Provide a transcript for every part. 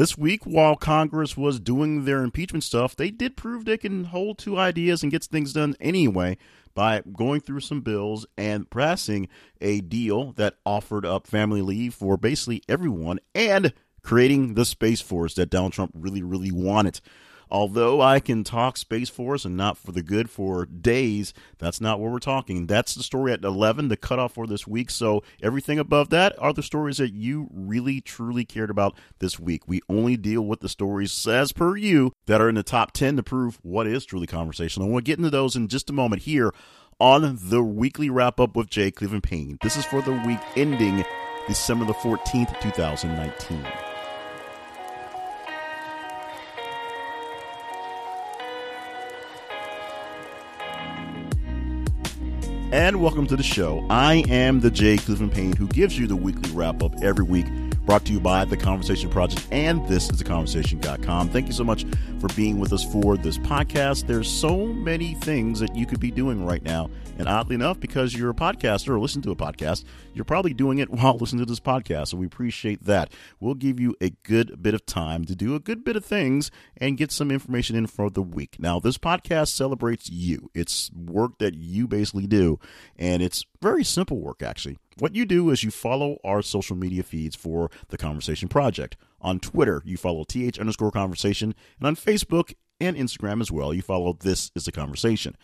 This week, while Congress was doing their impeachment stuff, they did prove they can hold two ideas and get things done anyway by going through some bills and passing a deal that offered up family leave for basically everyone and creating the Space Force that Donald Trump really, really wanted. Although I can talk Space Force and not for the good for days, that's not what we're talking. That's the story at 11, the cutoff for this week. So everything above that are the stories that you really, truly cared about this week. We only deal with the stories, as per you, that are in the top 10 to prove what is truly conversational. And we'll get into those in just a moment here on the weekly wrap up with Jay Cleveland Payne. This is for the week ending December the 14th, 2019. And welcome to the show. I am the Jay Cleveland Payne who gives you the weekly wrap up every week, brought to you by The Conversation Project, and this is theconversation.com. Thank you so much for being with us for this podcast. There's so many things that you could be doing right now. And oddly enough, because you're a podcaster or listen to a podcast, you're probably doing it while listening to this podcast. So we appreciate that. We'll give you a good bit of time to do a good bit of things and get some information in for the week. Now, this podcast celebrates you. It's work that you basically do, and it's very simple work, actually. What you do is you follow our social media feeds for the Conversation Project. On Twitter, you follow th underscore conversation, and on Facebook and Instagram as well, you follow This is a Conversation.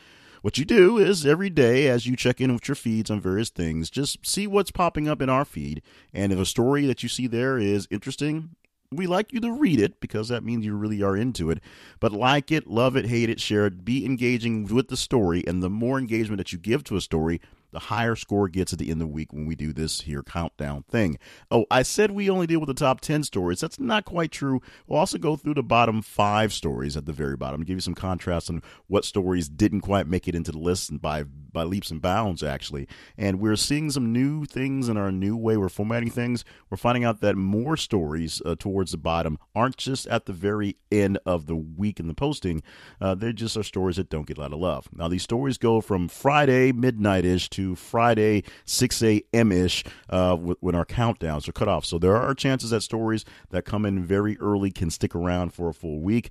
What you do is every day as you check in with your feeds on various things, just see what's popping up in our feed. And if a story that you see there is interesting, we like you to read it because that means you really are into it. But like it, love it, hate it, share it, be engaging with the story. And the more engagement that you give to a story, the higher score gets at the end of the week when we do this here countdown thing. Oh, I said we only deal with the top 10 stories. That's not quite true. We'll also go through the bottom five stories at the very bottom, to give you some contrast on what stories didn't quite make it into the list by, by leaps and bounds, actually. And we're seeing some new things in our new way we're formatting things. We're finding out that more stories uh, towards the bottom aren't just at the very end of the week in the posting, uh, they just are stories that don't get a lot of love. Now, these stories go from Friday midnight ish to Friday 6 a.m. ish uh, when our countdowns are cut off. So there are chances that stories that come in very early can stick around for a full week.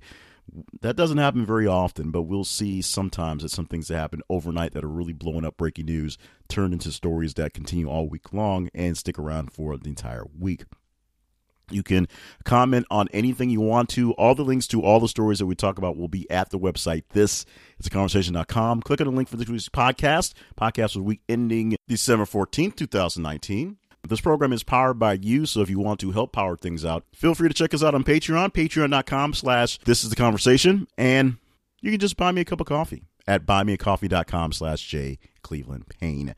That doesn't happen very often, but we'll see sometimes that some things that happen overnight that are really blowing up breaking news turn into stories that continue all week long and stick around for the entire week. You can comment on anything you want to. All the links to all the stories that we talk about will be at the website. This is a conversation.com. Click on the link for this week's podcast. Podcast was week ending December 14th, 2019. This program is powered by you, so if you want to help power things out, feel free to check us out on Patreon, patreon.com slash this is the conversation, and you can just buy me a cup of coffee at buymeacoffee.com slash J Cleveland Payne.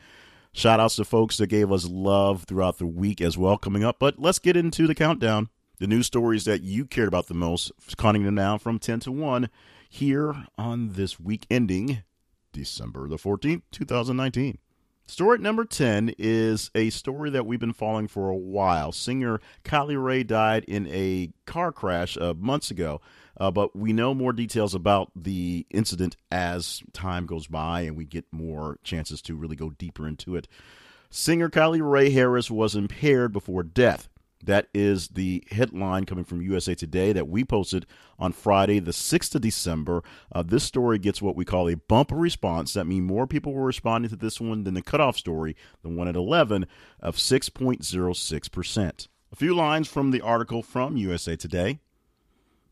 Shout outs to folks that gave us love throughout the week as well coming up. But let's get into the countdown. The news stories that you cared about the most, counting them down from 10 to 1 here on this week ending December the 14th, 2019. Story number 10 is a story that we've been following for a while. Singer Kylie Rae died in a car crash uh, months ago, uh, but we know more details about the incident as time goes by and we get more chances to really go deeper into it. Singer Kylie Rae Harris was impaired before death. That is the headline coming from USA Today that we posted on Friday, the 6th of December. Uh, this story gets what we call a bumper response. That means more people were responding to this one than the cutoff story, the one at 11, of 6.06%. A few lines from the article from USA Today.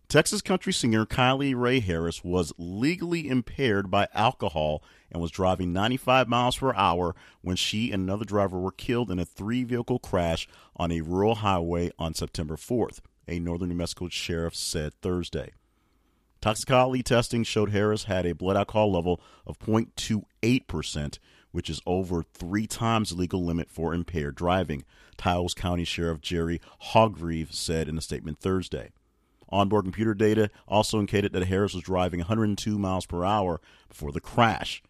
Texas country singer Kylie Rae Harris was legally impaired by alcohol and was driving 95 miles per hour when she and another driver were killed in a three vehicle crash on a rural highway on September 4th, a northern New Mexico sheriff said Thursday. Toxicology testing showed Harris had a blood alcohol level of 0.28%, which is over three times the legal limit for impaired driving, Taos County Sheriff Jerry Hargreaves said in a statement Thursday. Onboard computer data also indicated that Harris was driving 102 miles per hour before the crash.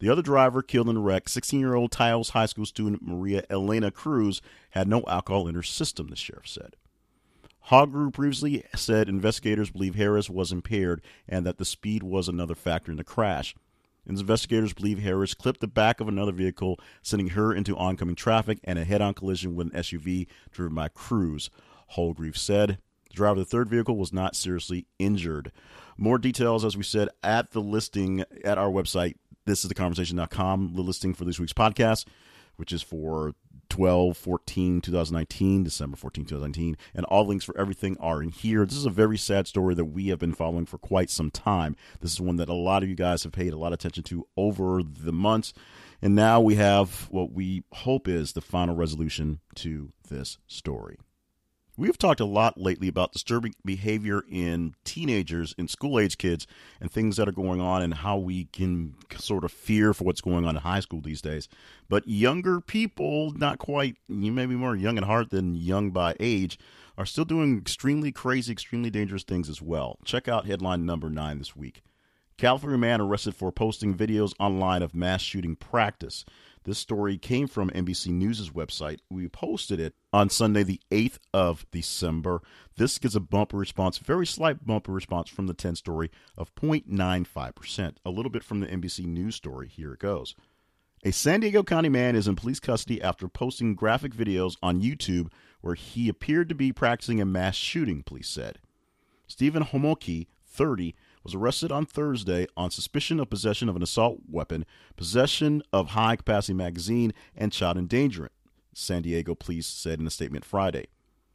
The other driver killed in the wreck, 16 year old Taos High School student Maria Elena Cruz, had no alcohol in her system, the sheriff said. Hogru previously said investigators believe Harris was impaired and that the speed was another factor in the crash. Investigators believe Harris clipped the back of another vehicle, sending her into oncoming traffic and a head on collision with an SUV driven by Cruz, Holgrave said. The driver of the third vehicle was not seriously injured. More details, as we said, at the listing at our website. This is theconversation.com, the listing for this week's podcast, which is for 12 14 2019 december 14 2019 and all links for everything are in here. This is a very sad story that we have been following for quite some time. This is one that a lot of you guys have paid a lot of attention to over the months. And now we have what we hope is the final resolution to this story We've talked a lot lately about disturbing behavior in teenagers in school age kids and things that are going on and how we can sort of fear for what's going on in high school these days. But younger people, not quite, you may be more young at heart than young by age, are still doing extremely crazy, extremely dangerous things as well. Check out headline number nine this week. California man arrested for posting videos online of mass shooting practice. This story came from NBC News' website. We posted it on Sunday, the 8th of December. This gets a bumper response, very slight bumper response from the 10 story of 0.95%. A little bit from the NBC News story. Here it goes. A San Diego County man is in police custody after posting graphic videos on YouTube where he appeared to be practicing a mass shooting, police said. Stephen Homoki, 30, was arrested on Thursday on suspicion of possession of an assault weapon, possession of high capacity magazine, and child endangerment, San Diego police said in a statement Friday.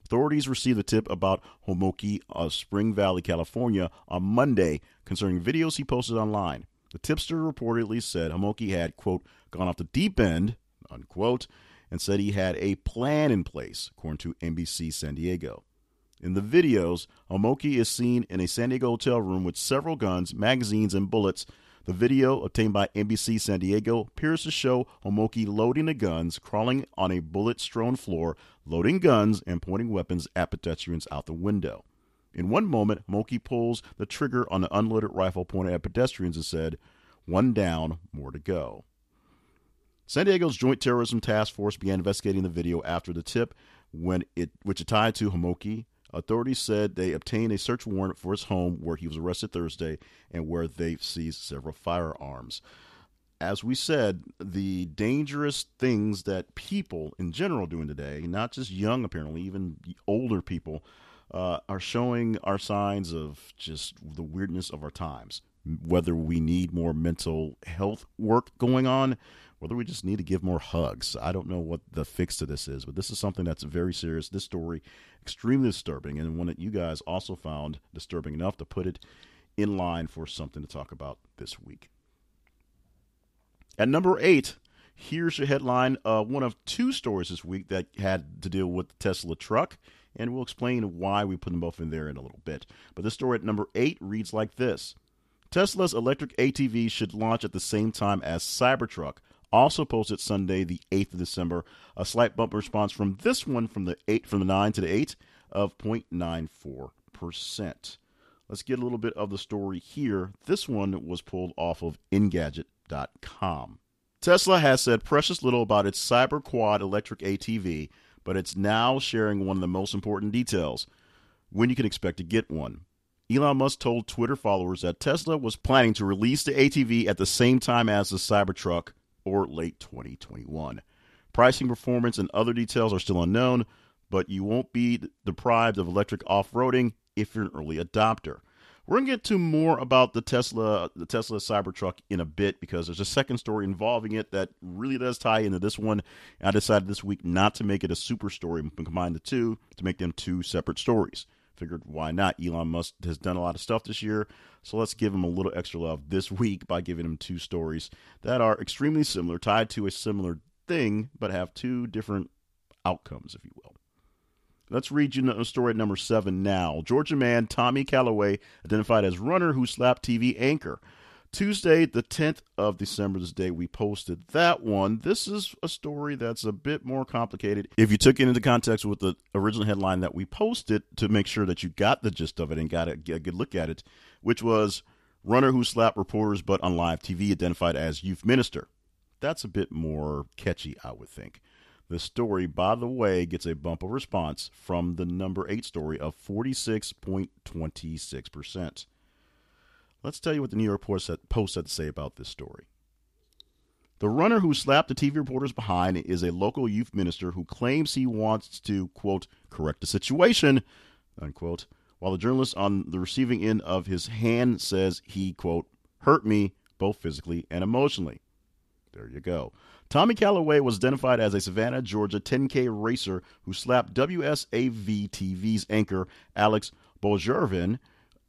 Authorities received a tip about Homoki of Spring Valley, California on Monday concerning videos he posted online. The tipster reportedly said Homoki had, quote, gone off the deep end, unquote, and said he had a plan in place, according to NBC San Diego. In the videos, Homoki is seen in a San Diego hotel room with several guns, magazines, and bullets. The video, obtained by NBC San Diego, appears to show Homoki loading the guns, crawling on a bullet strewn floor, loading guns, and pointing weapons at pedestrians out the window. In one moment, Homoki pulls the trigger on the unloaded rifle pointed at pedestrians and said, One down, more to go. San Diego's Joint Terrorism Task Force began investigating the video after the tip, when it, which it tied to Homoki, Authorities said they obtained a search warrant for his home where he was arrested Thursday and where they seized several firearms. As we said, the dangerous things that people in general doing today, not just young apparently, even older people, uh, are showing our signs of just the weirdness of our times. Whether we need more mental health work going on, whether we just need to give more hugs. I don't know what the fix to this is, but this is something that's very serious. This story extremely disturbing, and one that you guys also found disturbing enough to put it in line for something to talk about this week. At number eight, here's your headline uh, one of two stories this week that had to deal with the Tesla truck, and we'll explain why we put them both in there in a little bit. But this story at number eight reads like this Tesla's electric ATV should launch at the same time as Cybertruck, also posted Sunday, the 8th of December. A slight bump response from this one from the 8 from the 9 to the 8 of 0.94%. Let's get a little bit of the story here. This one was pulled off of Engadget.com. Tesla has said precious little about its Cyber Quad electric ATV, but it's now sharing one of the most important details when you can expect to get one. Elon Musk told Twitter followers that Tesla was planning to release the ATV at the same time as the Cybertruck or late 2021. Pricing, performance, and other details are still unknown, but you won't be deprived of electric off-roading if you're an early adopter. We're gonna get to more about the Tesla, the Tesla Cybertruck in a bit because there's a second story involving it that really does tie into this one. I decided this week not to make it a super story, but combine the two to make them two separate stories. Figured why not? Elon Musk has done a lot of stuff this year, so let's give him a little extra love this week by giving him two stories that are extremely similar, tied to a similar thing, but have two different outcomes, if you will. Let's read you story number seven now. Georgia man Tommy Calloway, identified as runner who slapped TV anchor. Tuesday, the 10th of December, this day, we posted that one. This is a story that's a bit more complicated. If you took it into context with the original headline that we posted to make sure that you got the gist of it and got a, a good look at it, which was runner who slapped reporters but on live TV identified as youth minister. That's a bit more catchy, I would think. The story, by the way, gets a bump of response from the number eight story of 46.26%. Let's tell you what the New York Post had, to say about this story. The runner who slapped the TV reporters behind is a local youth minister who claims he wants to, quote, correct the situation. unquote. While the journalist on the receiving end of his hand says he, quote, hurt me both physically and emotionally. There you go. Tommy Calloway was identified as a Savannah, Georgia 10K racer who slapped WSAV TV's anchor Alex Bozarjian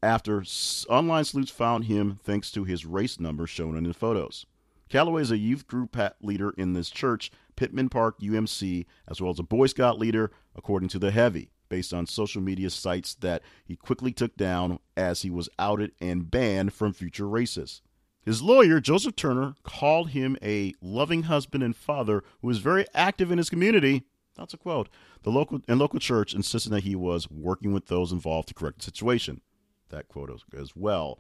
after online sleuths found him thanks to his race number shown in the photos. Calloway is a youth group leader in this church, Pittman Park UMC, as well as a Boy Scout leader, according to The Heavy, based on social media sites that he quickly took down as he was outed and banned from future races. His lawyer, Joseph Turner, called him a loving husband and father who was very active in his community. That's a quote. The local and local church insisted that he was working with those involved to correct the situation. That quote as well.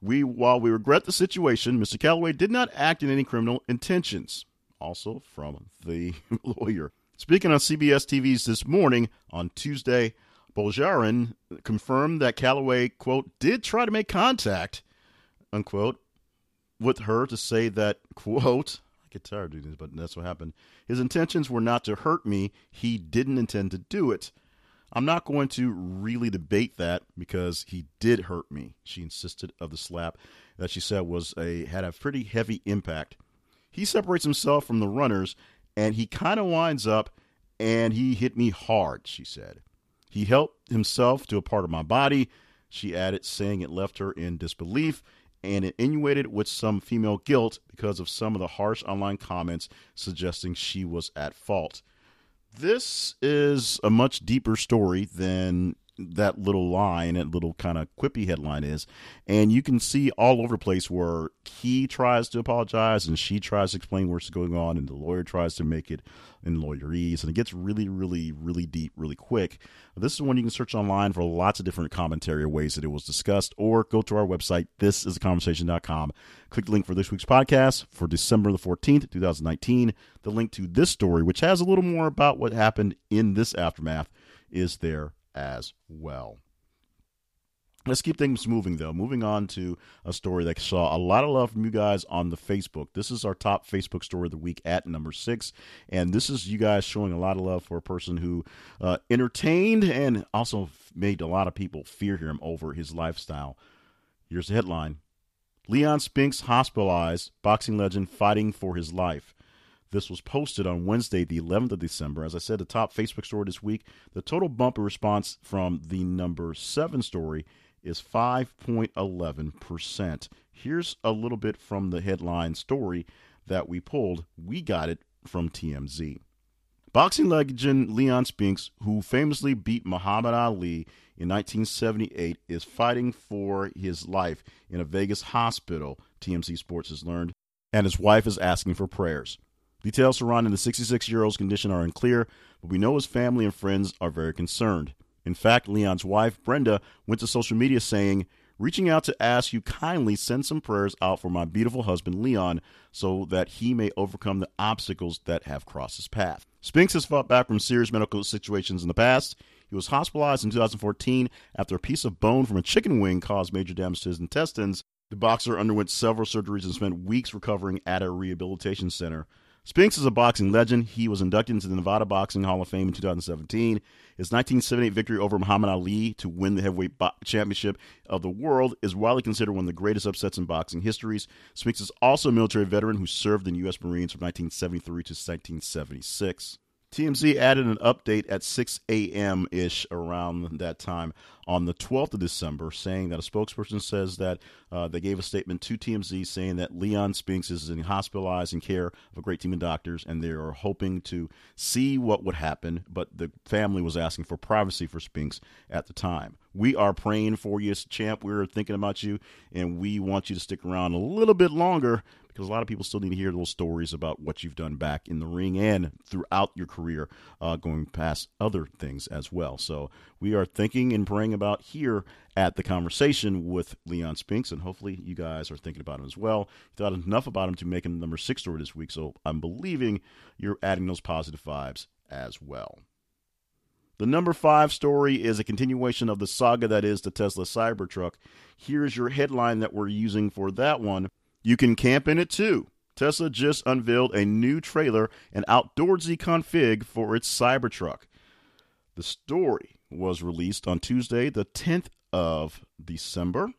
We, while we regret the situation, Mr. Calloway did not act in any criminal intentions. Also from the lawyer. Speaking on CBS TV's this morning on Tuesday, Bozarjian confirmed that Calloway, quote, did try to make contact unquote, with her to say that, quote, I get tired of doing this, but that's what happened. His intentions were not to hurt me. He didn't intend to do it. I'm not going to really debate that because he did hurt me. She insisted of the slap that she said was a had a pretty heavy impact. He separates himself from the runners and he kind of winds up and he hit me hard, she said. He helped himself to a part of my body, she added, saying it left her in disbelief and it insinuated with some female guilt because of some of the harsh online comments suggesting she was at fault. This is a much deeper story than that little line, that little kind of quippy headline is. And you can see all over the place where he tries to apologize and she tries to explain what's going on, and the lawyer tries to make it in lawyerese. And it gets really, really, really deep really quick. This is one you can search online for lots of different commentary or ways that it was discussed, or go to our website, thisisaconversation.com. Click the link for this week's podcast for December the 14th, 2019. The link to this story, which has a little more about what happened in this aftermath, is there as well. Let's keep things moving, though. Moving on to a story that saw a lot of love from you guys on the Facebook. This is our top Facebook story of the week at number six. And this is you guys showing a lot of love for a person who uh, entertained and also made a lot of people fear him over his lifestyle. Here's the headline Leon Spinks hospitalized, boxing legend fighting for his life. This was posted on Wednesday, the 11th of December. As I said, the top Facebook story this week, the total bump in response from the number seven story is 5.11%. Here's a little bit from the headline story that we pulled. We got it from TMZ. Boxing legend Leon Spinks, who famously beat Muhammad Ali in 1978, is fighting for his life in a Vegas hospital, TMZ Sports has learned, and his wife is asking for prayers. Details surrounding the 66 year old's condition are unclear, but we know his family and friends are very concerned. In fact, Leon's wife, Brenda, went to social media saying, reaching out to ask you kindly send some prayers out for my beautiful husband Leon so that he may overcome the obstacles that have crossed his path. Spinks has fought back from serious medical situations in the past. He was hospitalized in 2014 after a piece of bone from a chicken wing caused major damage to his intestines. The boxer underwent several surgeries and spent weeks recovering at a rehabilitation center. Spinks is a boxing legend. He was inducted into the Nevada Boxing Hall of Fame in 2017. His 1978 victory over Muhammad Ali to win the heavyweight bo- championship of the world is widely considered one of the greatest upsets in boxing histories. Spinks is also a military veteran who served in U.S. Marines from 1973 to 1976. TMZ added an update at 6 a.m. ish around that time on the 12th of December, saying that a spokesperson says that uh, they gave a statement to TMZ saying that Leon Spinks is in hospitalized in care of a great team of doctors, and they are hoping to see what would happen. But the family was asking for privacy for Spinks at the time. We are praying for you, champ. We're thinking about you, and we want you to stick around a little bit longer because a lot of people still need to hear little stories about what you've done back in the ring and throughout your career, uh, going past other things as well. So we are thinking and praying about here at the conversation with Leon Spinks, and hopefully you guys are thinking about him as well. You thought enough about him to make him number six story this week, so I'm believing you're adding those positive vibes as well. The number five story is a continuation of the saga that is the Tesla Cybertruck. Here's your headline that we're using for that one. You can camp in it too. Tesla just unveiled a new trailer and outdoorsy config for its Cybertruck. The story was released on Tuesday, the 10th of December,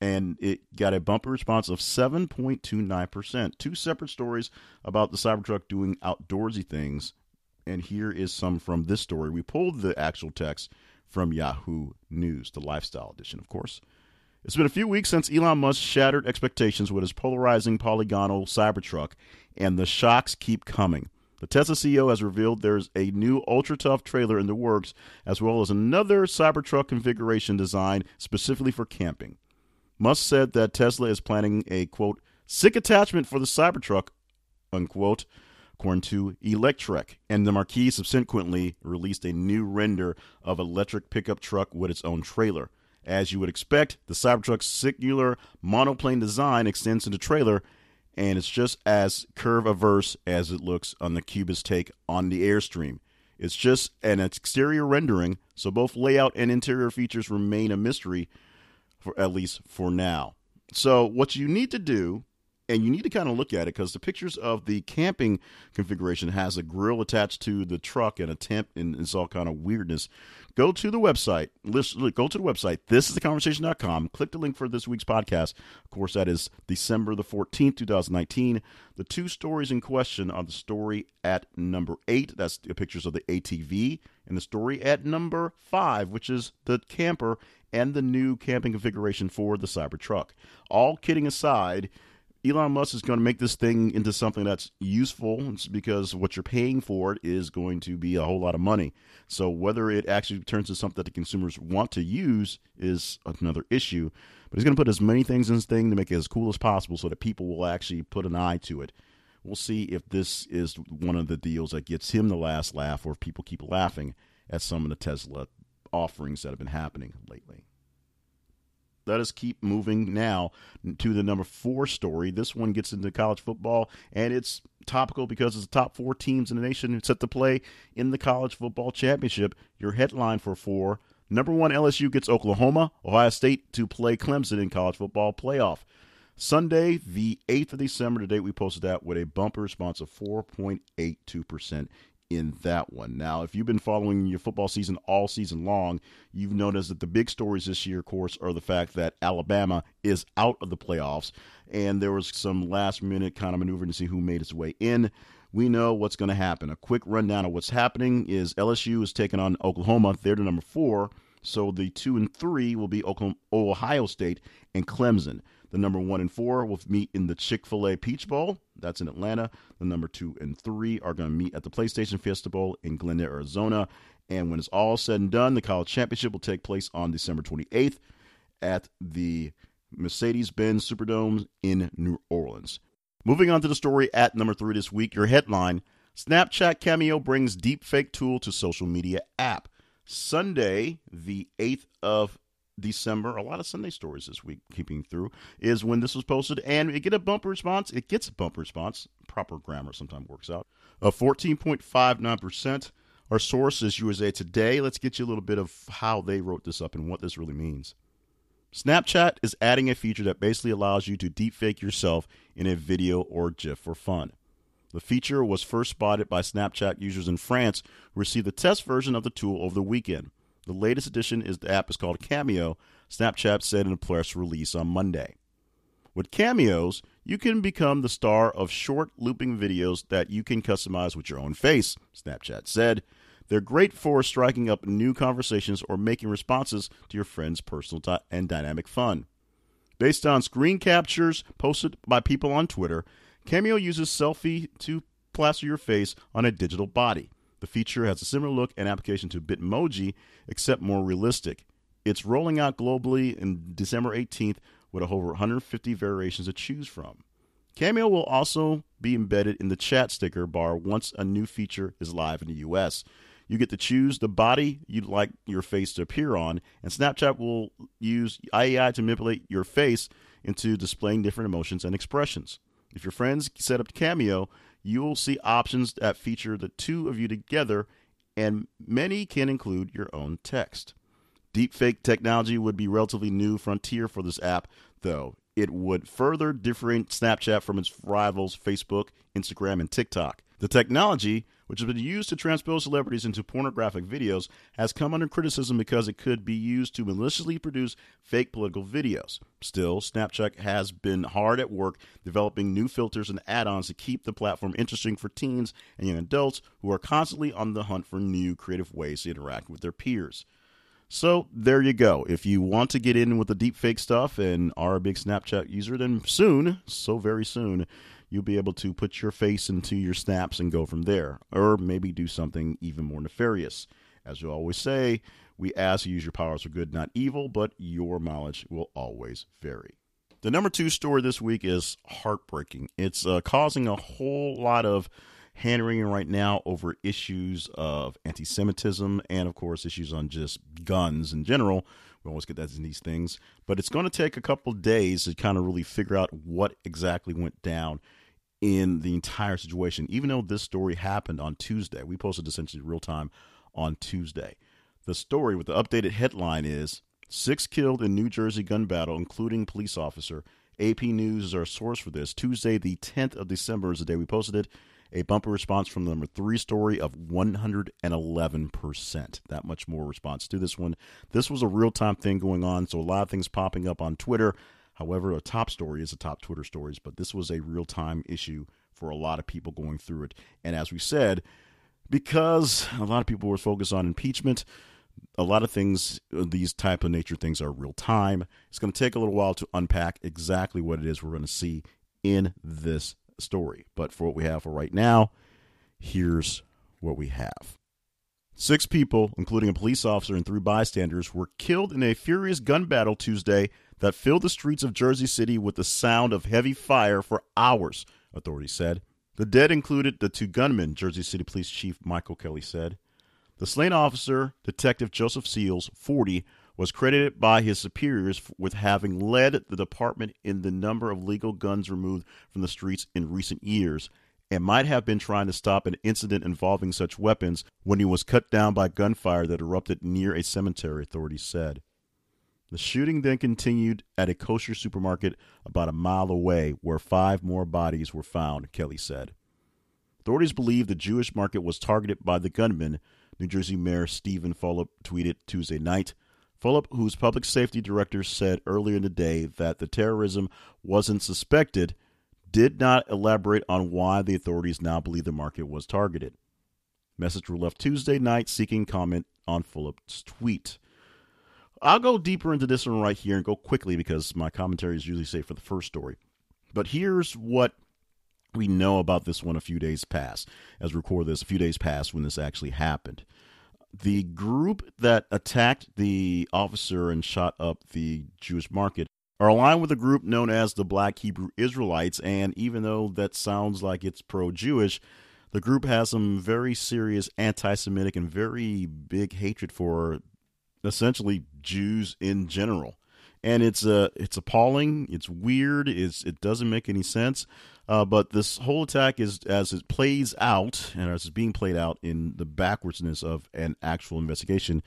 and it got a bumper response of 7.29%. Two separate stories about the Cybertruck doing outdoorsy things, and here is some from this story. We pulled the actual text from Yahoo News, the lifestyle edition, of course. It's been a few weeks since Elon Musk shattered expectations with his polarizing polygonal Cybertruck, and the shocks keep coming. The Tesla CEO has revealed there's a new ultra tough trailer in the works, as well as another Cybertruck configuration designed specifically for camping. Musk said that Tesla is planning a quote sick attachment for the Cybertruck, unquote, according to Electrek. And the Marquis subsequently released a new render of electric pickup truck with its own trailer. As you would expect, the Cybertruck's singular monoplane design extends into trailer, and it's just as curve averse as it looks on the Cubist take on the Airstream. It's just an exterior rendering, so both layout and interior features remain a mystery, for at least for now. So, what you need to do and you need to kind of look at it because the pictures of the camping configuration has a grill attached to the truck and a tent and it's all kind of weirdness. Go to the website listen, go to the website this is the conversation.com click the link for this week's podcast. Of course that is december the 14th 2019 the two stories in question are the story at number eight that's the pictures of the atv and the story at number five which is the camper and the new camping configuration for the cybertruck. All kidding aside Elon Musk is going to make this thing into something that's useful because what you're paying for it is going to be a whole lot of money. So whether it actually turns into something that the consumers want to use is another issue. But he's going to put as many things in this thing to make it as cool as possible so that people will actually put an eye to it. We'll see if this is one of the deals that gets him the last laugh or if people keep laughing at some of the Tesla offerings that have been happening lately let us keep moving now to the number four story. This one gets into college football, and it's topical because it's the top four teams in the nation set to play in the college football championship. Your headline for four number one LSU gets Oklahoma, Ohio State to play Clemson in college football playoff. Sunday, the 8th of December, to date, we posted that with a bumper response of 4.82% in that one. Now, if you've been following your football season all season long, you've noticed that the big stories this year, of course, are the fact that Alabama is out of the playoffs, and there was some last minute kind of maneuvering to see who made its way in. We know what's going to happen. A quick rundown of what's happening is LSU is taking on Oklahoma. They're the number four. So the two and three will be Ohio State and Clemson. The number one and four will meet in the Chick fil A Peach Bowl. That's in Atlanta. The number two and three are going to meet at the PlayStation Fiesta Bowl in Glendale, Arizona. And when it's all said and done, the college championship will take place on December 28th at the Mercedes Benz Superdome in New Orleans. Moving on to the story at number three this week, your headline Snapchat Cameo brings deepfake tool to social media app. Sunday, the 8th of December, a lot of Sunday stories this week, keeping through, is when this was posted, and it get a bump response. It gets a bump response. Proper grammar sometimes works out. A 14.59%. Our source is USA Today. Let's get you a little bit of how they wrote this up and what this really means. Snapchat is adding a feature that basically allows you to deepfake yourself in a video or GIF for fun. The feature was first spotted by Snapchat users in France who received the test version of the tool over the weekend. The latest addition is the app is called Cameo, Snapchat said in a press release on Monday. With cameos, you can become the star of short looping videos that you can customize with your own face, Snapchat said. They're great for striking up new conversations or making responses to your friends' personal and dynamic fun. Based on screen captures posted by people on Twitter, Cameo uses selfie to plaster your face on a digital body. The feature has a similar look and application to Bitmoji, except more realistic. It's rolling out globally in December 18th with over 150 variations to choose from. Cameo will also be embedded in the chat sticker bar once a new feature is live in the US. You get to choose the body you'd like your face to appear on, and Snapchat will use AI to manipulate your face into displaying different emotions and expressions. If your friends set up Cameo, you will see options that feature the two of you together, and many can include your own text. Deepfake technology would be relatively new frontier for this app, though. It would further differentiate Snapchat from its rivals Facebook, Instagram, and TikTok. The technology which has been used to transpose celebrities into pornographic videos, has come under criticism because it could be used to maliciously produce fake political videos. Still, Snapchat has been hard at work developing new filters and add ons to keep the platform interesting for teens and young adults who are constantly on the hunt for new creative ways to interact with their peers. So there you go. If you want to get in with the deep fake stuff and are a big Snapchat user, then soon, so very soon, you'll be able to put your face into your snaps and go from there. Or maybe do something even more nefarious. As you always say, we ask you use your powers for good, not evil, but your mileage will always vary. The number two story this week is heartbreaking. It's uh, causing a whole lot of hand wringing right now over issues of anti Semitism and, of course, issues on just guns in general. We always get that in these things. But it's going to take a couple days to kind of really figure out what exactly went down in the entire situation. Even though this story happened on Tuesday, we posted essentially real time on Tuesday. The story with the updated headline is Six killed in New Jersey gun battle, including police officer. AP News is our source for this. Tuesday, the 10th of December, is the day we posted it a bumper response from the number three story of 111%. That much more response to this one. This was a real time thing going on, so a lot of things popping up on Twitter. However, a top story is a top Twitter stories, but this was a real time issue for a lot of people going through it. And as we said, because a lot of people were focused on impeachment, a lot of things, uh, these type of nature things are real time. It's going to take a little while to unpack exactly what it is we're going to see in this story. But for what we have for right now, here's what we have. Six people, including a police officer and three bystanders, were killed in a furious gun battle Tuesday that filled the streets of Jersey City with the sound of heavy fire for hours, authorities said. The dead included the two gunmen, Jersey City Police Chief Michael Kelly said. The slain officer, Detective Joseph Seals, 40, was credited by his superiors with having led the department in the number of legal guns removed from the streets in recent years and might have been trying to stop an incident involving such weapons when he was cut down by gunfire that erupted near a cemetery, authorities said. The shooting then continued at a kosher supermarket about a mile away, where five more bodies were found, Kelly said. Authorities believe the Jewish market was targeted by the gunman, New Jersey Mayor Stephen Fulop tweeted Tuesday night. Fulop, whose public safety director said earlier in the day that the terrorism wasn't suspected, did not elaborate on why the authorities now believe the market was targeted. Message were left Tuesday night seeking comment on Fulop's tweet. I'll go deeper into this one right here and go quickly because my commentary is usually safe for the first story. But here's what we know about this one a few days past, as we record this, a few days past when this actually happened the group that attacked the officer and shot up the Jewish market are aligned with a group known as the Black Hebrew Israelites. And even though that sounds like it's pro Jewish, the group has some very serious anti Semitic and very big hatred for essentially Jews in general. And it's uh, it's appalling. It's weird. It's it doesn't make any sense. Uh, but this whole attack is as it plays out and as it's being played out in the backwardsness of an actual investigation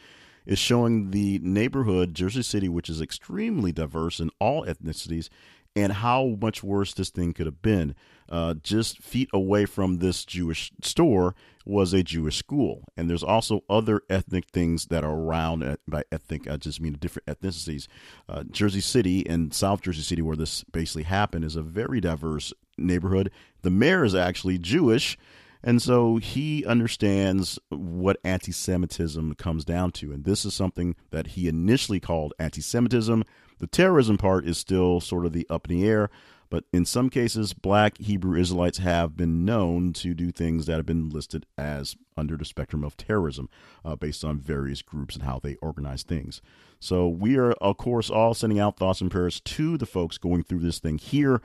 is showing the neighborhood Jersey City, which is extremely diverse in all ethnicities, and how much worse this thing could have been. Uh, just feet away from this Jewish store was a Jewish school, and there's also other ethnic things that are around. By ethnic, I just mean different ethnicities. Uh, Jersey City and South Jersey City, where this basically happened, is a very diverse neighborhood. The mayor is actually Jewish. And so he understands what anti Semitism comes down to. And this is something that he initially called anti Semitism. The terrorism part is still sort of the up in the air. But in some cases, black Hebrew Israelites have been known to do things that have been listed as under the spectrum of terrorism uh, based on various groups and how they organize things. So we are, of course, all sending out thoughts and prayers to the folks going through this thing here.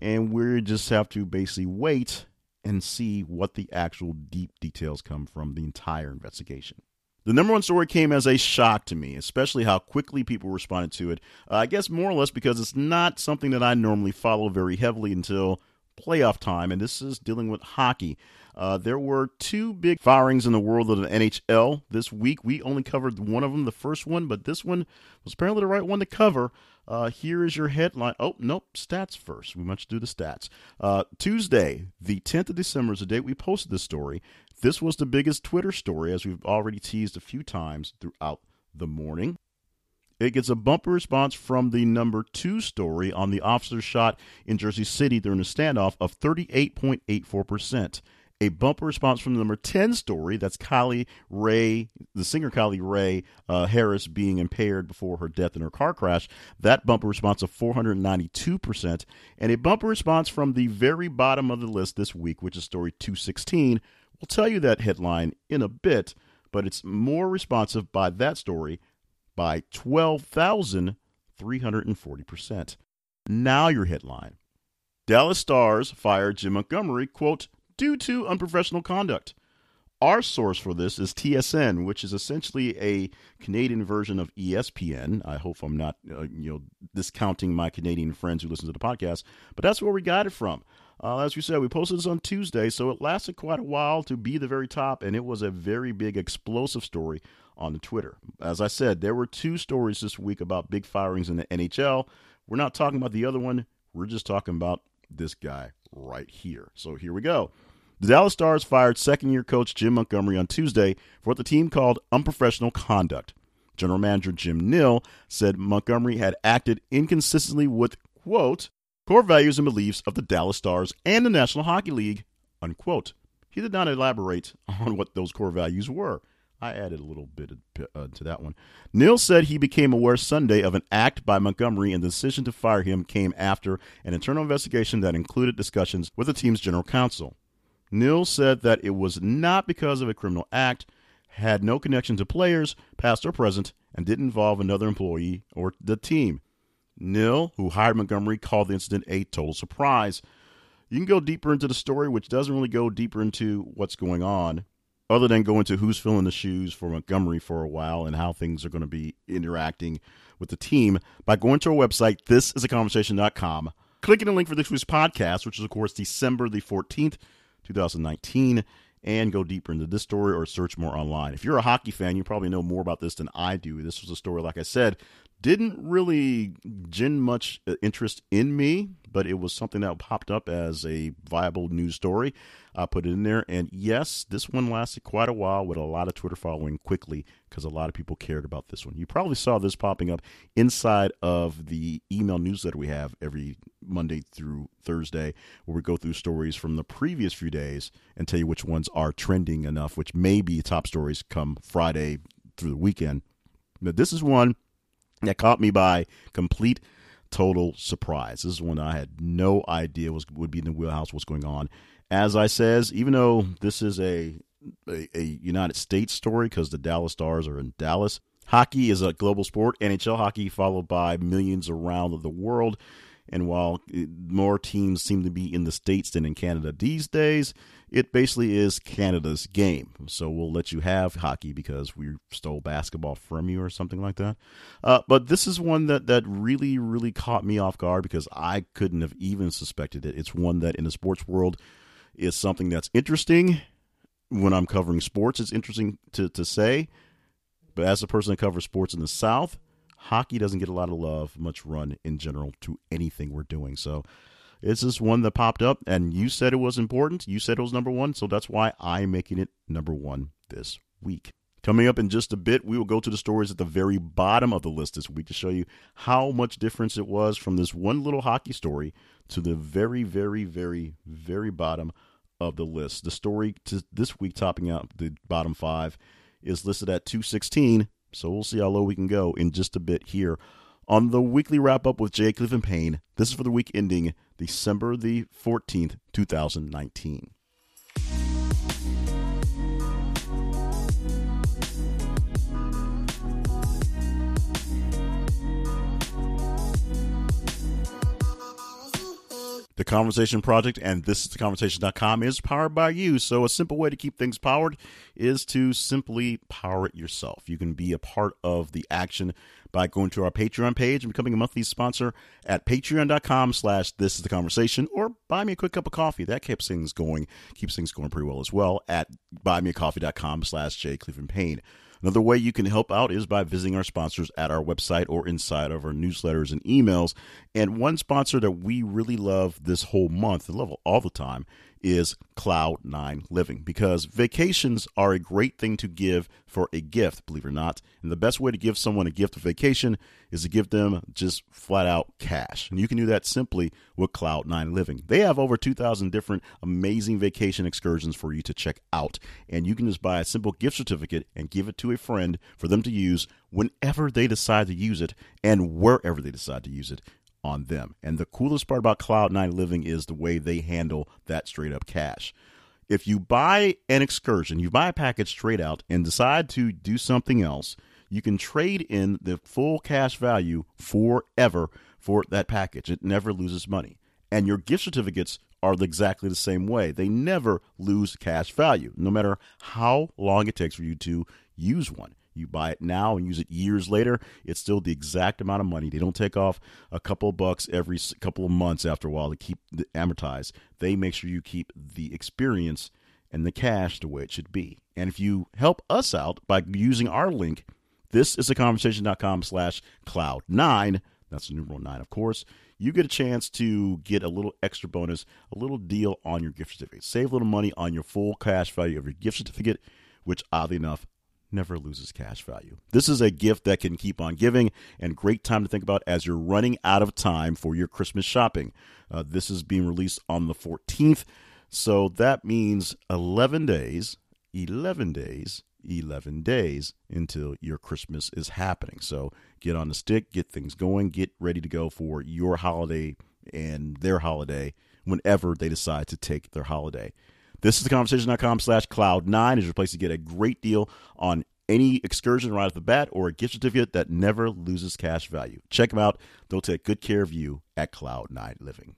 And we just have to basically wait and see what the actual deep details come from the entire investigation. The number one story came as a shock to me, especially how quickly people responded to it. Uh, I guess more or less because it's not something that I normally follow very heavily until playoff time, and this is dealing with hockey. Uh, there were two big firings in the world of the NHL this week. We only covered one of them, the first one, but this one was apparently the right one to cover. Uh, here is your headline. Oh, nope, stats first. We must do the stats. Uh, Tuesday, the 10th of December is the date we posted this story. This was the biggest Twitter story, as we've already teased a few times throughout the morning. It gets a bumper response from the number two story on the officer shot in Jersey City during a standoff of 38.84%. A bumper response from the number 10 story, that's Kylie Rae, the singer Kylie Rae uh, Harris being impaired before her death in her car crash. That bumper response of 492%. And a bumper response from the very bottom of the list this week, which is story 216. We'll tell you that headline in a bit, but it's more responsive by that story by 12,340%. Now, your headline Dallas Stars fired Jim Montgomery, quote, due to unprofessional conduct. Our source for this is TSN, which is essentially a Canadian version of ESPN. I hope I'm not, uh, you know, discounting my Canadian friends who listen to the podcast, but that's where we got it from. Uh, as we said, we posted this on Tuesday, so it lasted quite a while to be the very top, and it was a very big, explosive story on the Twitter. As I said, there were two stories this week about big firings in the NHL. We're not talking about the other one. We're just talking about this guy right here. So here we go. The Dallas Stars fired second year coach Jim Montgomery on Tuesday for what the team called unprofessional conduct. General manager Jim Nill said Montgomery had acted inconsistently with, quote, core values and beliefs of the Dallas Stars and the National Hockey League, unquote. He did not elaborate on what those core values were. I added a little bit uh, to that one. Nill said he became aware Sunday of an act by Montgomery, and the decision to fire him came after an internal investigation that included discussions with the team's general counsel. Nill said that it was not because of a criminal act, had no connection to players, past or present, and didn't involve another employee or the team. Nill, who hired Montgomery, called the incident a total surprise. You can go deeper into the story, which doesn't really go deeper into what's going on other than going to who's filling the shoes for Montgomery for a while and how things are going to be interacting with the team by going to our website, thisisaconversation.com, clicking the link for this week's podcast, which is, of course, December the 14th, 2019, and go deeper into this story or search more online. If you're a hockey fan, you probably know more about this than I do. This was a story, like I said, didn't really gin much uh, interest in me, but it was something that popped up as a viable news story. I put it in there, and yes, this one lasted quite a while with a lot of Twitter following quickly because a lot of people cared about this one. You probably saw this popping up inside of the email newsletter we have every Monday through Thursday, where we go through stories from the previous few days and tell you which ones are trending enough, which may be top stories come Friday through the weekend. But this is one that caught me by complete total surprise. This is one I had no idea was would be in the wheelhouse what's going on. As I says, even though this is a a, a United States story because the Dallas Stars are in Dallas, hockey is a global sport. NHL hockey followed by millions around the world. And while more teams seem to be in the States than in Canada these days, it basically is Canada's game. So we'll let you have hockey because we stole basketball from you or something like that. Uh, but this is one that, that really, really caught me off guard because I couldn't have even suspected it. It's one that in the sports world is something that's interesting. When I'm covering sports, it's interesting to, to say. But as a person that covers sports in the South, hockey doesn't get a lot of love, much run in general to anything we're doing. So it's just one that popped up, and you said it was important. You said it was number one, so that's why I'm making it number one this week. Coming up in just a bit, we will go to the stories at the very bottom of the list this week to show you how much difference it was from this one little hockey story to the very, very, very, very bottom of the list. The story to this week, topping out the bottom five, is listed at 216 so we'll see how low we can go in just a bit here on the weekly wrap up with Jay Cleveland Payne. This is for the week ending December the 14th, 2019. The Conversation Project and this is the conversation.com is powered by you. So a simple way to keep things powered is to simply power it yourself. You can be a part of the action by going to our Patreon page and becoming a monthly sponsor at patreon.com slash this is the conversation or buy me a quick cup of coffee. That keeps things going, keeps things going pretty well as well at buymeacoffee.com slash J Cleveland Payne. Another way you can help out is by visiting our sponsors at our website or inside of our newsletters and emails. And one sponsor that we really love this whole month, and love all the time, is Cloud9 Living because vacations are a great thing to give for a gift, believe it or not. And the best way to give someone a gift of vacation is to give them just flat out cash. And you can do that simply with Cloud9 Living. They have over 2,000 different amazing vacation excursions for you to check out. And you can just buy a simple gift certificate and give it to a friend for them to use whenever they decide to use it and wherever they decide to use it on them. And the coolest part about Cloud9 Living is the way they handle that straight up cash. If you buy an excursion, you buy a package straight out and decide to do something else, you can trade in the full cash value forever for that package. It never loses money. And your gift certificates are exactly the same way. They never lose cash value, no matter how long it takes for you to use one. You buy it now and use it years later, it's still the exact amount of money. They don't take off a couple of bucks every couple of months after a while to keep the amortize. They make sure you keep the experience and the cash the way it should be. And if you help us out by using our link, this is a conversation.com slash cloud nine. That's the numeral nine, of course. You get a chance to get a little extra bonus, a little deal on your gift certificate. Save a little money on your full cash value of your gift certificate, which oddly enough never loses cash value. This is a gift that can keep on giving and great time to think about as you're running out of time for your Christmas shopping. Uh, this is being released on the 14th. So that means 11 days, 11 days, 11 days until your Christmas is happening. So get on the stick, get things going, get ready to go for your holiday and their holiday whenever they decide to take their holiday. This is the conversation.com slash cloud9 is your place to get a great deal on any excursion right off the bat or a gift certificate that never loses cash value. Check them out. They'll take good care of you at Cloud9 Living.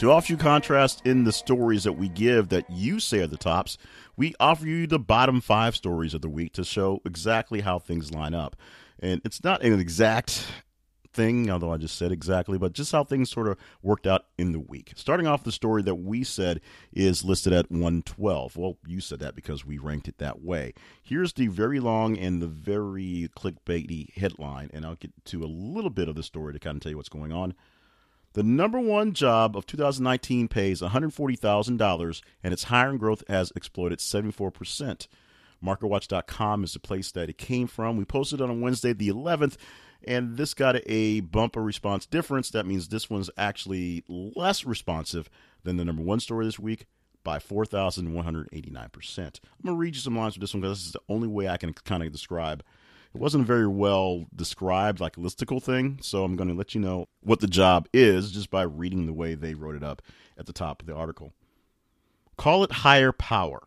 To offer you contrast in the stories that we give that you say are the tops, we offer you the bottom five stories of the week to show exactly how things line up. And it's not an exact thing, although I just said exactly, but just how things sort of worked out in the week. Starting off the story that we said is listed at 112. Well, you said that because we ranked it that way. Here's the very long and the very clickbaity headline, and I'll get to a little bit of the story to kind of tell you what's going on. The number one job of 2019 pays $140,000 and its hiring growth has exploded 74%. MarketWatch.com is the place that it came from. We posted on Wednesday, the 11th, and this got a bumper response difference. That means this one's actually less responsive than the number one story this week by 4,189%. I'm going to read you some lines for this one because this is the only way I can kind of describe it wasn't a very well described, like listicle thing. So I'm going to let you know what the job is just by reading the way they wrote it up at the top of the article. Call it higher power.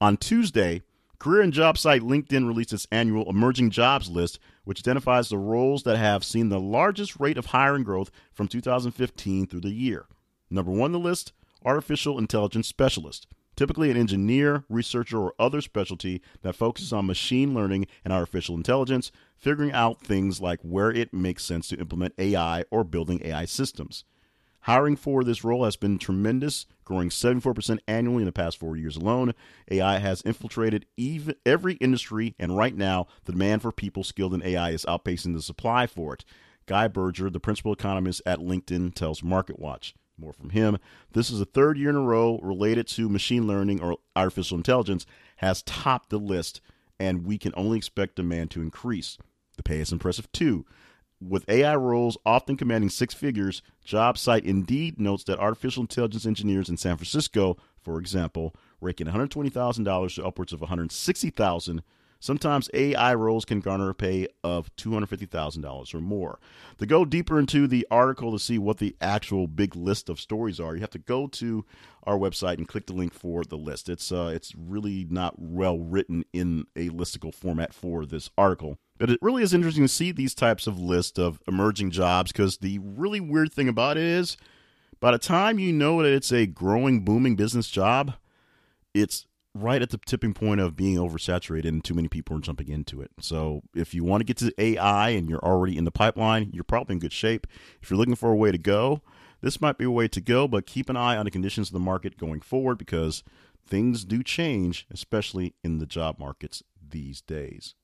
On Tuesday, career and job site LinkedIn released its annual emerging jobs list, which identifies the roles that have seen the largest rate of hiring growth from 2015 through the year. Number one on the list, artificial intelligence specialist typically an engineer, researcher, or other specialty that focuses on machine learning and artificial intelligence, figuring out things like where it makes sense to implement AI or building AI systems. Hiring for this role has been tremendous, growing 74% annually in the past four years alone. AI has infiltrated even every industry, and right now, the demand for people skilled in AI is outpacing the supply for it. Guy Berger, the principal economist at LinkedIn, tells MarketWatch. More from him. This is the third year in a row related to machine learning or artificial intelligence has topped the list, and we can only expect demand to increase. The pay is impressive too. With AI roles often commanding six figures, job site Indeed notes that artificial intelligence engineers in San Francisco, for example, raking $120,000 to upwards of $160,000 Sometimes AI roles can garner a pay of $250,000 or more. To go deeper into the article to see what the actual big list of stories are, you have to go to our website and click the link for the list. It's uh, it's really not well written in a listicle format for this article. But it really is interesting to see these types of lists of emerging jobs because the really weird thing about it is by the time you know that it's a growing, booming business job, it's right at the tipping point of being oversaturated and too many people are jumping into it. So if you want to get to AI and you're already in the pipeline, you're probably in good shape. If you're looking for a way to go, this might be a way to go, but keep an eye on the conditions of the market going forward because things do change, especially in the job markets these days.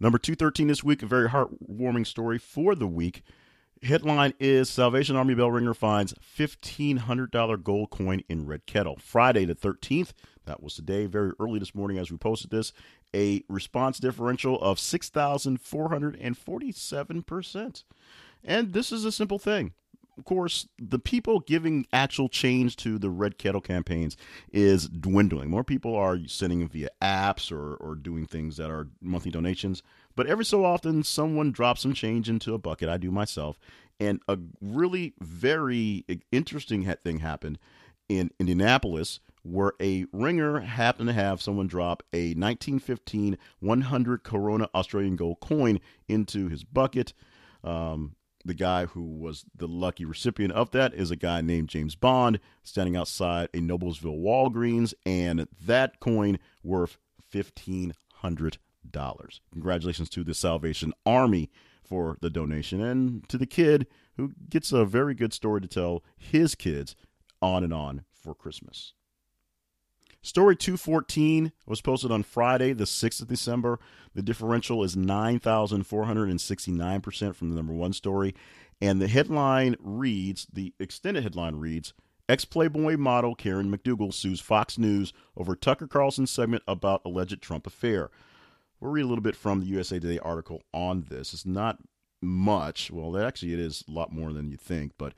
Number 213 this week, a very heartwarming story for the week. Headline is Salvation Army bell ringer finds $1,500 gold coin in red kettle. Friday the 13th, that was today, very early this morning as we posted this, a response differential of 6,447%. And this is a simple thing of course, the people giving actual change to the Red Kettle campaigns is dwindling. More people are sending via apps or, or doing things that are monthly donations. But every so often, someone drops some change into a bucket. I do myself. And a really very interesting thing happened in Indianapolis where a ringer happened to have someone drop a 1915 100 Corona Australian gold coin into his bucket. Um, the guy who was the lucky recipient of that is a guy named James Bond standing outside a Noblesville Walgreens, and that coin worth fifteen hundred dollars. Congratulations to the Salvation Army for the donation, and to the kid who gets a very good story to tell his kids on and on for Christmas. Story 214 was posted on Friday, the 6th of December. The differential is 9,469% from the number one story. And the headline reads the extended headline reads Ex Playboy model Karen McDougal sues Fox News over Tucker Carlson's segment about alleged Trump affair. We'll read a little bit from the USA Today article on this. It's not much. Well, actually, it is a lot more than you think, but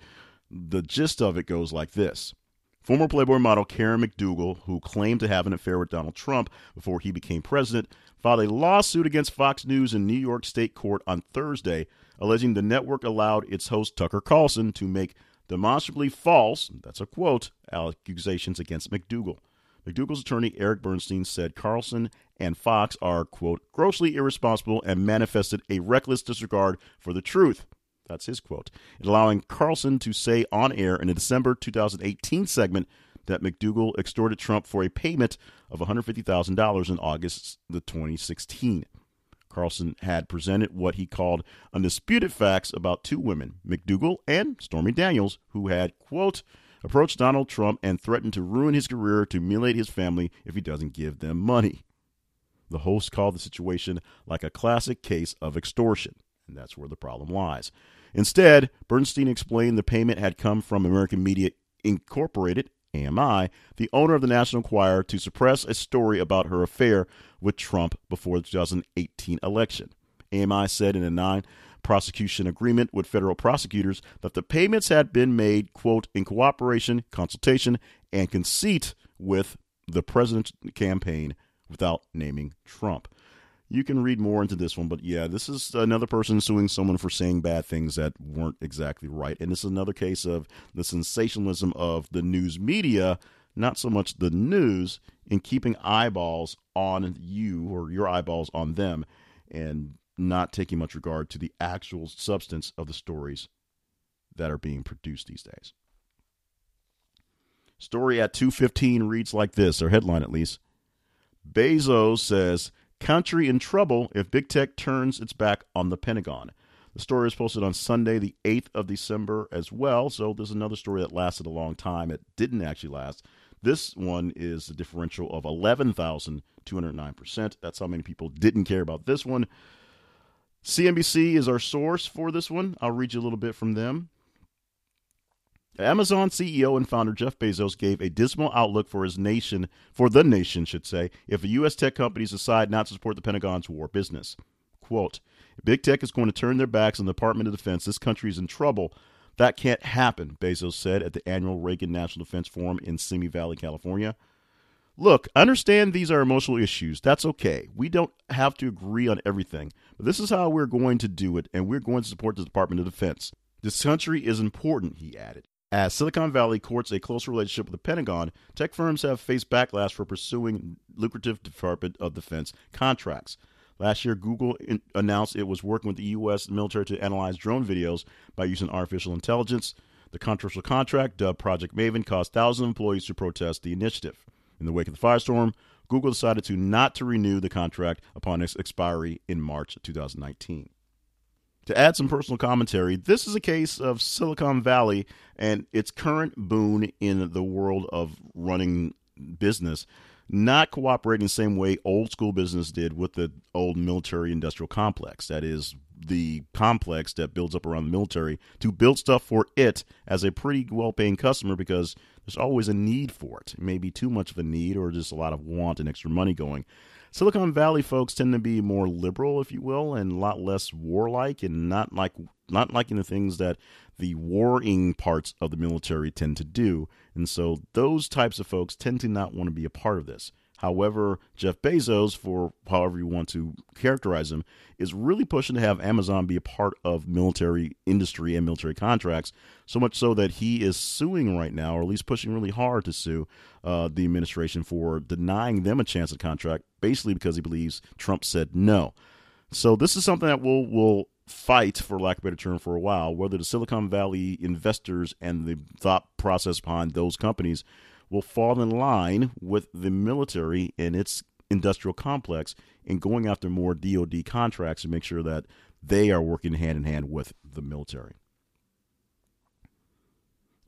the gist of it goes like this. Former Playboy model Karen McDougal, who claimed to have an affair with Donald Trump before he became president, filed a lawsuit against Fox News in New York State Court on Thursday, alleging the network allowed its host Tucker Carlson to make demonstrably false, that's a quote, accusations against McDougal. McDougal's attorney Eric Bernstein said Carlson and Fox are, quote, grossly irresponsible and manifested a reckless disregard for the truth. That's his quote. In allowing Carlson to say on air in a December 2018 segment that McDougal extorted Trump for a payment of $150,000 in August the 2016. Carlson had presented what he called undisputed facts about two women, McDougal and Stormy Daniels, who had, quote, approached Donald Trump and threatened to ruin his career to humiliate his family if he doesn't give them money. The host called the situation like a classic case of extortion, and that's where the problem lies. Instead, Bernstein explained the payment had come from American Media Incorporated, AMI, the owner of the National Enquirer, to suppress a story about her affair with Trump before the 2018 election. AMI said in a nine prosecution agreement with federal prosecutors that the payments had been made, quote, in cooperation, consultation, and conceit with the president's campaign without naming Trump you can read more into this one. But yeah, this is another person suing someone for saying bad things that weren't exactly right. And this is another case of the sensationalism of the news media, not so much the news, in keeping eyeballs on you or your eyeballs on them and not taking much regard to the actual substance of the stories that are being produced these days. Story at 215 reads like this, or headline at least. Bezos says Country in trouble if big tech turns its back on the Pentagon. The story is posted on Sunday, the 8th of December, as well. So there's another story that lasted a long time. It didn't actually last. This one is a differential of 11,209%. That's how many people didn't care about this one. CNBC is our source for this one. I'll read you a little bit from them. Amazon CEO and founder Jeff Bezos gave a dismal outlook for his nation, for the nation, should say, if the U.S. tech companies decide not to support the Pentagon's war business. Quote, Big tech is going to turn their backs on the Department of Defense. This country is in trouble. That can't happen, Bezos said at the annual Reagan National Defense Forum in Simi Valley, California. Look, understand these are emotional issues. That's okay. We don't have to agree on everything. This is how we're going to do it, and we're going to support the Department of Defense. This country is important, he added. As Silicon Valley courts a close relationship with the Pentagon, tech firms have faced backlash for pursuing lucrative Department of Defense contracts. Last year, Google in- announced it was working with the U.S. military to analyze drone videos by using artificial intelligence. The controversial contract, dubbed Project Maven, caused thousands of employees to protest the initiative. In the wake of the firestorm, Google decided to not to renew the contract upon its expiry in March 2019 to add some personal commentary, this is a case of Silicon Valley and its current boon in the world of running business not cooperating the same way old school business did with the old military industrial complex. That is, the complex that builds up around the military to build stuff for it as a pretty well paying customer because there's always a need for it. Maybe too much of a need or just a lot of want and extra money going. Silicon Valley folks tend to be more liberal, if you will, and a lot less warlike and not like not liking the things that the warring parts of the military tend to do. And so those types of folks tend to not want to be a part of this. However, Jeff Bezos, for however you want to characterize him, is really pushing to have Amazon be a part of military industry and military contracts. So much so that he is suing right now, or at least pushing really hard to sue uh, the administration for denying them a chance at contract, basically because he believes Trump said no. So this is something that will will fight, for lack of a better term, for a while. Whether the Silicon Valley investors and the thought process behind those companies will fall in line with the military and its industrial complex in going after more DoD contracts to make sure that they are working hand in hand with the military.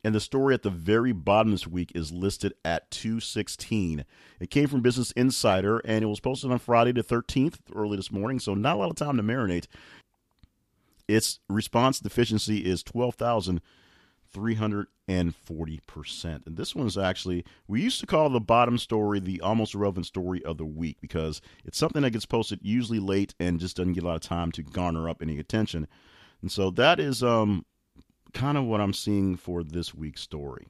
And the story at the very bottom this week is listed at 216. It came from Business Insider and it was posted on Friday the 13th, early this morning, so not a lot of time to marinate. Its response deficiency is 12,000 340%. And this one's actually, we used to call the bottom story the almost irrelevant story of the week because it's something that gets posted usually late and just doesn't get a lot of time to garner up any attention. And so that is um, kind of what I'm seeing for this week's story.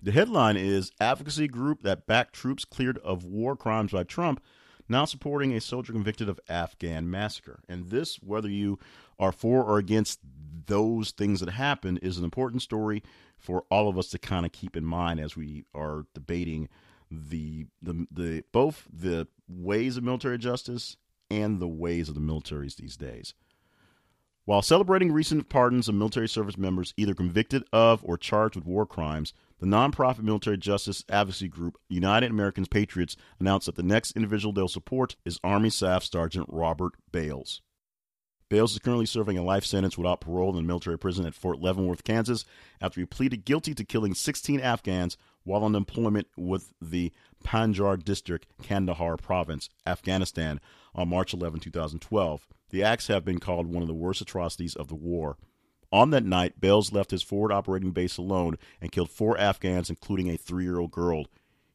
The headline is Advocacy Group that backed troops cleared of war crimes by Trump now supporting a soldier convicted of Afghan massacre. And this, whether you are for or against those things that happen, is an important story for all of us to kind of keep in mind as we are debating the the the both the ways of military justice and the ways of the militaries these days. While celebrating recent pardons of military service members either convicted of or charged with war crimes, the nonprofit military justice advocacy group United Americans Patriots announced that the next individual they'll support is Army Staff Sergeant Robert Bales. Bales is currently serving a life sentence without parole in the military prison at Fort Leavenworth, Kansas, after he pleaded guilty to killing 16 Afghans while on deployment with the Panjwai District, Kandahar Province, Afghanistan, on March 11, 2012. The acts have been called one of the worst atrocities of the war. On that night, Bales left his forward operating base alone and killed four Afghans, including a three year old girl,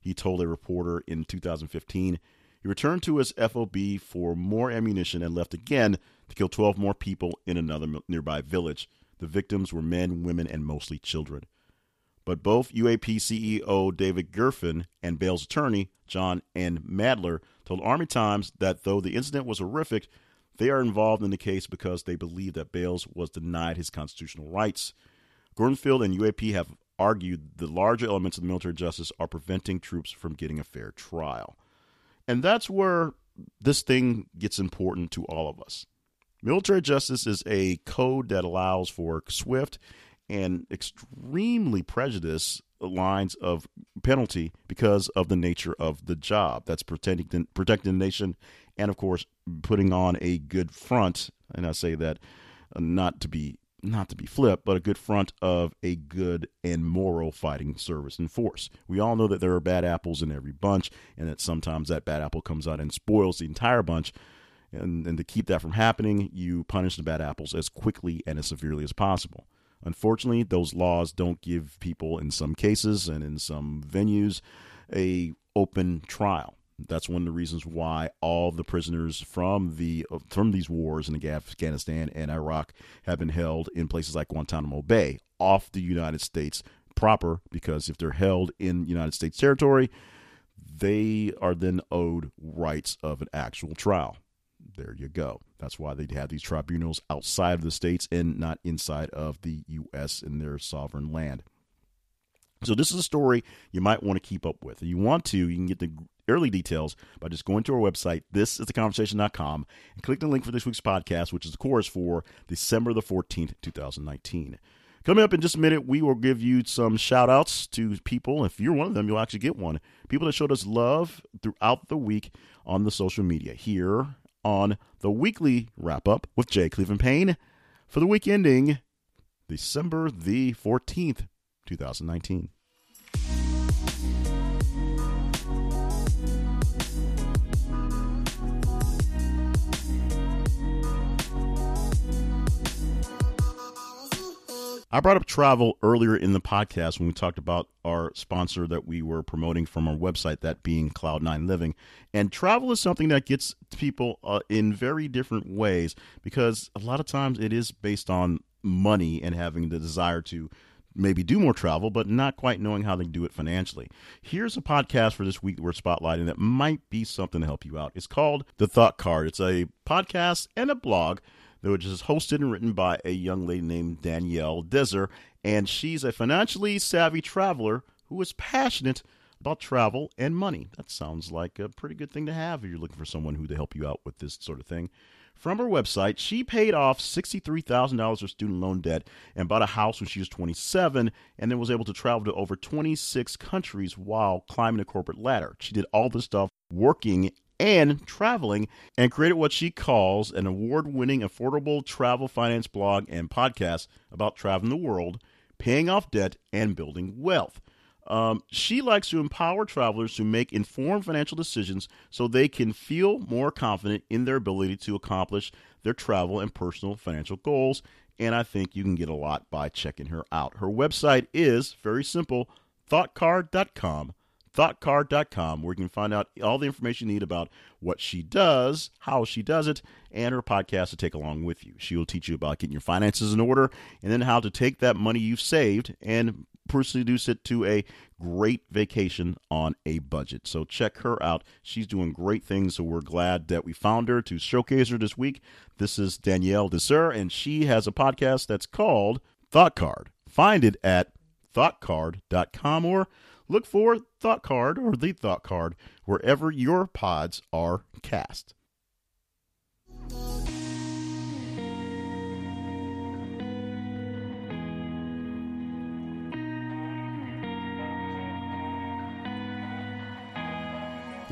he told a reporter in 2015. He returned to his FOB for more ammunition and left again to kill 12 more people in another nearby village. The victims were men, women, and mostly children. But both UAP CEO David Gurfein and Bales' attorney, John N. Maher, told Army Times that though the incident was horrific, they are involved in the case because they believe that Bales was denied his constitutional rights. Gurfein and UAP have argued the larger elements of military justice are preventing troops from getting a fair trial. And that's where this thing gets important to all of us. Military justice is a code that allows for swift and extremely prejudiced lines of penalty because of the nature of the job. That's protecting protecting the nation, and of course, putting on a good front. And I say that uh, not to be not to be flip, but a good front of a good and moral fighting service and force. We all know that there are bad apples in every bunch, and that sometimes that bad apple comes out and spoils the entire bunch. And, and to keep that from happening, you punish the bad apples as quickly and as severely as possible. Unfortunately, those laws don't give people, in some cases and in some venues, a open trial. That's one of the reasons why all the prisoners from the from these wars in Afghanistan and Iraq have been held in places like Guantanamo Bay, off the United States proper. Because if they're held in United States territory, they are then owed rights of an actual trial there you go. That's why they have these tribunals outside of the states and not inside of the U.S. in their sovereign land. So this is a story you might want to keep up with. If you want to, you can get the early details by just going to our website, thisistheconversation.com, and click the link for this week's podcast, which is, of course, for December the 14th, 2019. Coming up in just a minute, we will give you some shout outs to people. If you're one of them, you'll actually get one. People that showed us love throughout the week on the social media here on the weekly wrap up with Jay Cleveland Payne for the week ending December the 14th, 2019. I brought up travel earlier in the podcast when we talked about our sponsor that we were promoting from our website, that being Cloud9 Living. And travel is something that gets people uh, in very different ways because a lot of times it is based on money and having the desire to maybe do more travel, but not quite knowing how they do it financially. Here's a podcast for this week we're spotlighting that might be something to help you out. It's called The Thought Card. It's a podcast and a blog which is hosted and written by a young lady named Danielle Desir. And she's a financially savvy traveler who is passionate about travel and money. That sounds like a pretty good thing to have if you're looking for someone who to help you out with this sort of thing. From her website, she paid off $63,000 of student loan debt and bought a house when she was 27 and then was able to travel to over 26 countries while climbing the corporate ladder. She did all this stuff working and traveling and created what she calls an award winning affordable travel finance blog and podcast about traveling the world, paying off debt, and building wealth. Um, she likes to empower travelers to make informed financial decisions so they can feel more confident in their ability to accomplish their travel and personal financial goals. And I think you can get a lot by checking her out. Her website is very simple thoughtcard.com thoughtcard.com, where you can find out all the information you need about what she does, how she does it, and her podcast to take along with you. She will teach you about getting your finances in order and then how to take that money you've saved and produce it to a great vacation on a budget. So check her out. She's doing great things. So we're glad that we found her to showcase her this week. This is Danielle Desir, and she has a podcast that's called Thought Card. Find it at thoughtcard.com or Look for Thought Card or The Thought Card wherever your pods are cast.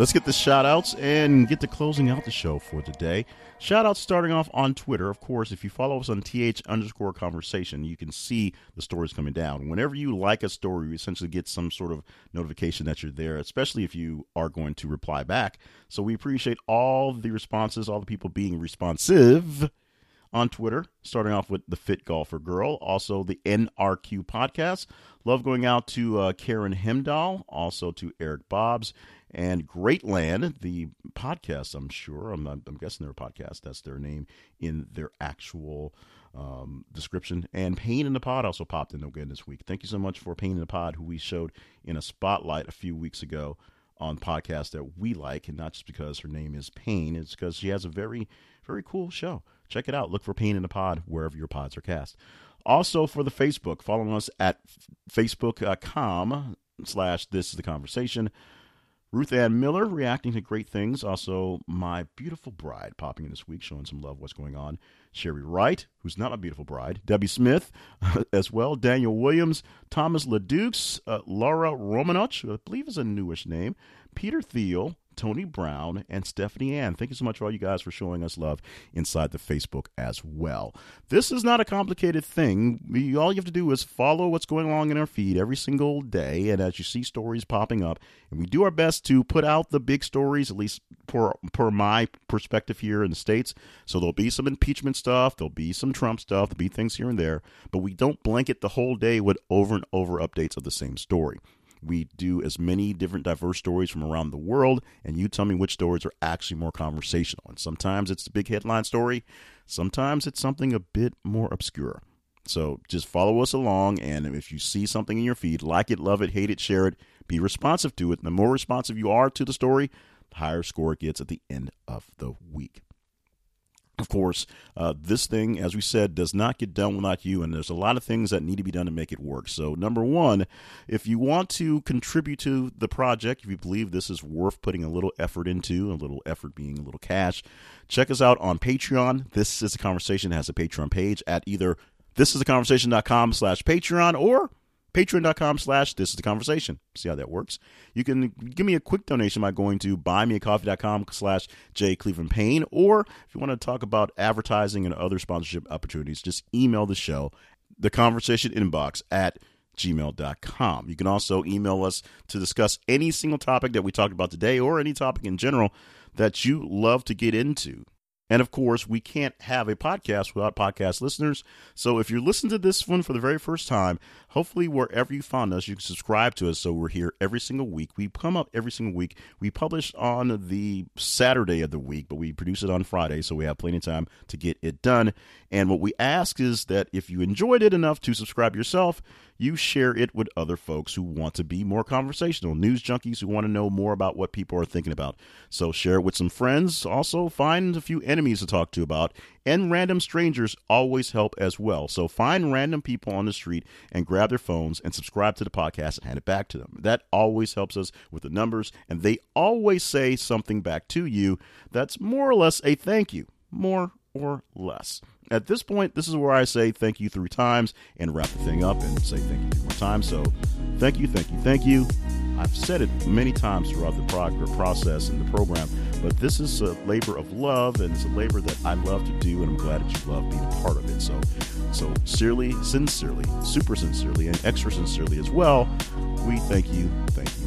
Let's get the shout outs and get to closing out the show for today. Shout outs starting off on Twitter. Of course, if you follow us on TH underscore conversation, you can see the stories coming down. Whenever you like a story, you essentially get some sort of notification that you're there, especially if you are going to reply back. So we appreciate all the responses, all the people being responsive on Twitter, starting off with the Fit Golfer Girl, also the NRQ podcast. Love going out to uh, Karen Hemdahl, also to Eric Bobbs and Great Land, the podcast, I'm sure, I'm, I'm guessing they're a podcast, that's their name in their actual um, description. And Pain in the Pod also popped in again this week. Thank you so much for Pain in the Pod, who we showed in a spotlight a few weeks ago on podcasts that we like, and not just because her name is Pain, it's because she has a very, very cool show. Check it out. Look for Pain in the Pod wherever your pods are cast. Also for the Facebook, follow us at facebook.com slash this is the conversation. Ruth Ann Miller reacting to great things. Also, my beautiful bride popping in this week, showing some love what's going on. Sherry Wright, who's not my beautiful bride. Debbie Smith as well. Daniel Williams. Thomas LeDukes. Uh, Laura Romanoch, I believe is a newish name. Peter Thiel. Tony Brown, and Stephanie Ann. Thank you so much for all you guys for showing us love inside the Facebook as well. This is not a complicated thing. all you have to do is follow what's going along in our feed every single day, and as you see stories popping up, and we do our best to put out the big stories, at least per, per my perspective here in the States. So there'll be some impeachment stuff, there'll be some Trump stuff, there'll be things here and there, but we don't blanket the whole day with over and over updates of the same story. We do as many different diverse stories from around the world, and you tell me which stories are actually more conversational. And sometimes it's the big headline story, sometimes it's something a bit more obscure. So just follow us along, and if you see something in your feed, like it, love it, hate it, share it, be responsive to it. The more responsive you are to the story, the higher score it gets at the end of the week. Of course, uh, this thing, as we said, does not get done without you, and there's a lot of things that need to be done to make it work. So, number one, if you want to contribute to the project, if you believe this is worth putting a little effort into, a little effort being a little cash, check us out on Patreon. This is a conversation that has a Patreon page at either thisisaconversation.com slash Patreon or patreon.com slash this is the conversation. See how that works. You can give me a quick donation by going to buymeacoffee.com slash j cleveland payne or if you want to talk about advertising and other sponsorship opportunities just email the show the conversation inbox at gmail.com you can also email us to discuss any single topic that we talked about today or any topic in general that you love to get into And of course, we can't have a podcast without podcast listeners. So if you're listening to this one for the very first time, hopefully wherever you found us, you can subscribe to us. So we're here every single week. We come up every single week. We publish on the Saturday of the week, but we produce it on Friday. So we have plenty of time to get it done. And what we ask is that if you enjoyed it enough to subscribe yourself, you share it with other folks who want to be more conversational, news junkies who want to know more about what people are thinking about. So share it with some friends. Also, find a few enemies to talk to about. And random strangers always help as well. So find random people on the street and grab their phones and subscribe to the podcast and hand it back to them. That always helps us with the numbers. And they always say something back to you that's more or less a thank you. More or less. At this point, this is where I say thank you three times and wrap the thing up and say thank you three more times. So thank you, thank you, thank you. I've said it many times throughout the prog- process and the program, but this is a labor of love and it's a labor that I love to do, and I'm glad that you love being a part of it. So, so sincerely, sincerely, super sincerely, and extra sincerely as well, we thank you, thank you, thank you.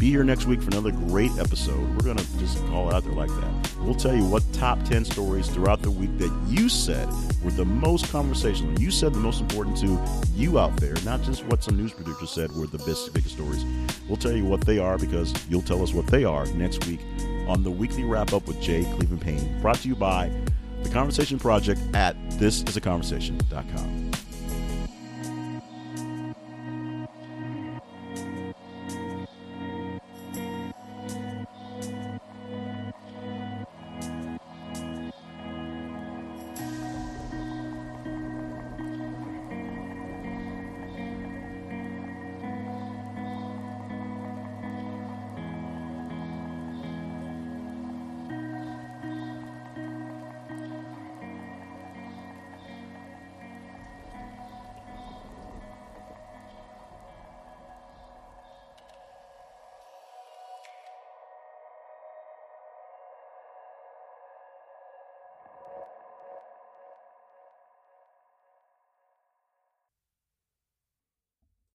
Be here next week for another great episode. We're going to just call it out there like that. We'll tell you what top 10 stories throughout the week that you said were the most conversational. You said the most important to you out there, not just what some news producer said were the best, biggest stories. We'll tell you what they are because you'll tell us what they are next week on the weekly wrap up with Jay Cleveland Payne, brought to you by the Conversation Project at thisisaconversation.com.